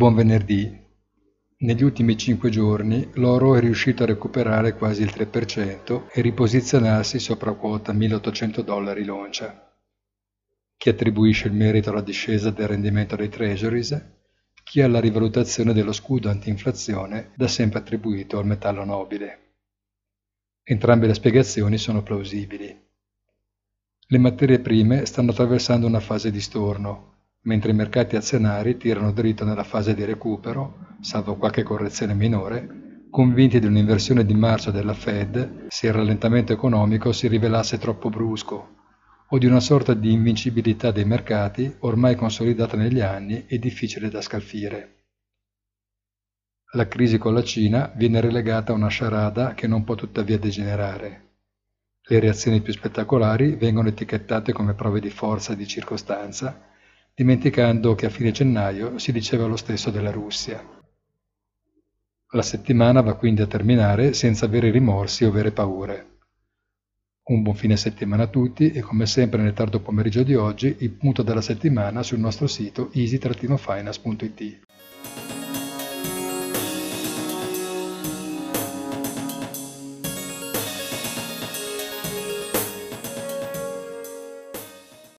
Buon venerdì. Negli ultimi cinque giorni l'oro è riuscito a recuperare quasi il 3% e riposizionarsi sopra quota 1800 dollari l'oncia. Chi attribuisce il merito alla discesa del rendimento dei treasuries, chi alla rivalutazione dello scudo anti-inflazione da sempre attribuito al metallo nobile. Entrambe le spiegazioni sono plausibili. Le materie prime stanno attraversando una fase di storno, mentre i mercati azionari tirano dritto nella fase di recupero, salvo qualche correzione minore, convinti di un'inversione di marcia della Fed se il rallentamento economico si rivelasse troppo brusco, o di una sorta di invincibilità dei mercati ormai consolidata negli anni e difficile da scalfire. La crisi con la Cina viene relegata a una sciarada che non può tuttavia degenerare. Le reazioni più spettacolari vengono etichettate come prove di forza e di circostanza dimenticando che a fine gennaio si diceva lo stesso della Russia. La settimana va quindi a terminare senza avere rimorsi o vere paure. Un buon fine settimana a tutti e come sempre nel tardo pomeriggio di oggi il punto della settimana sul nostro sito easy-finance.it.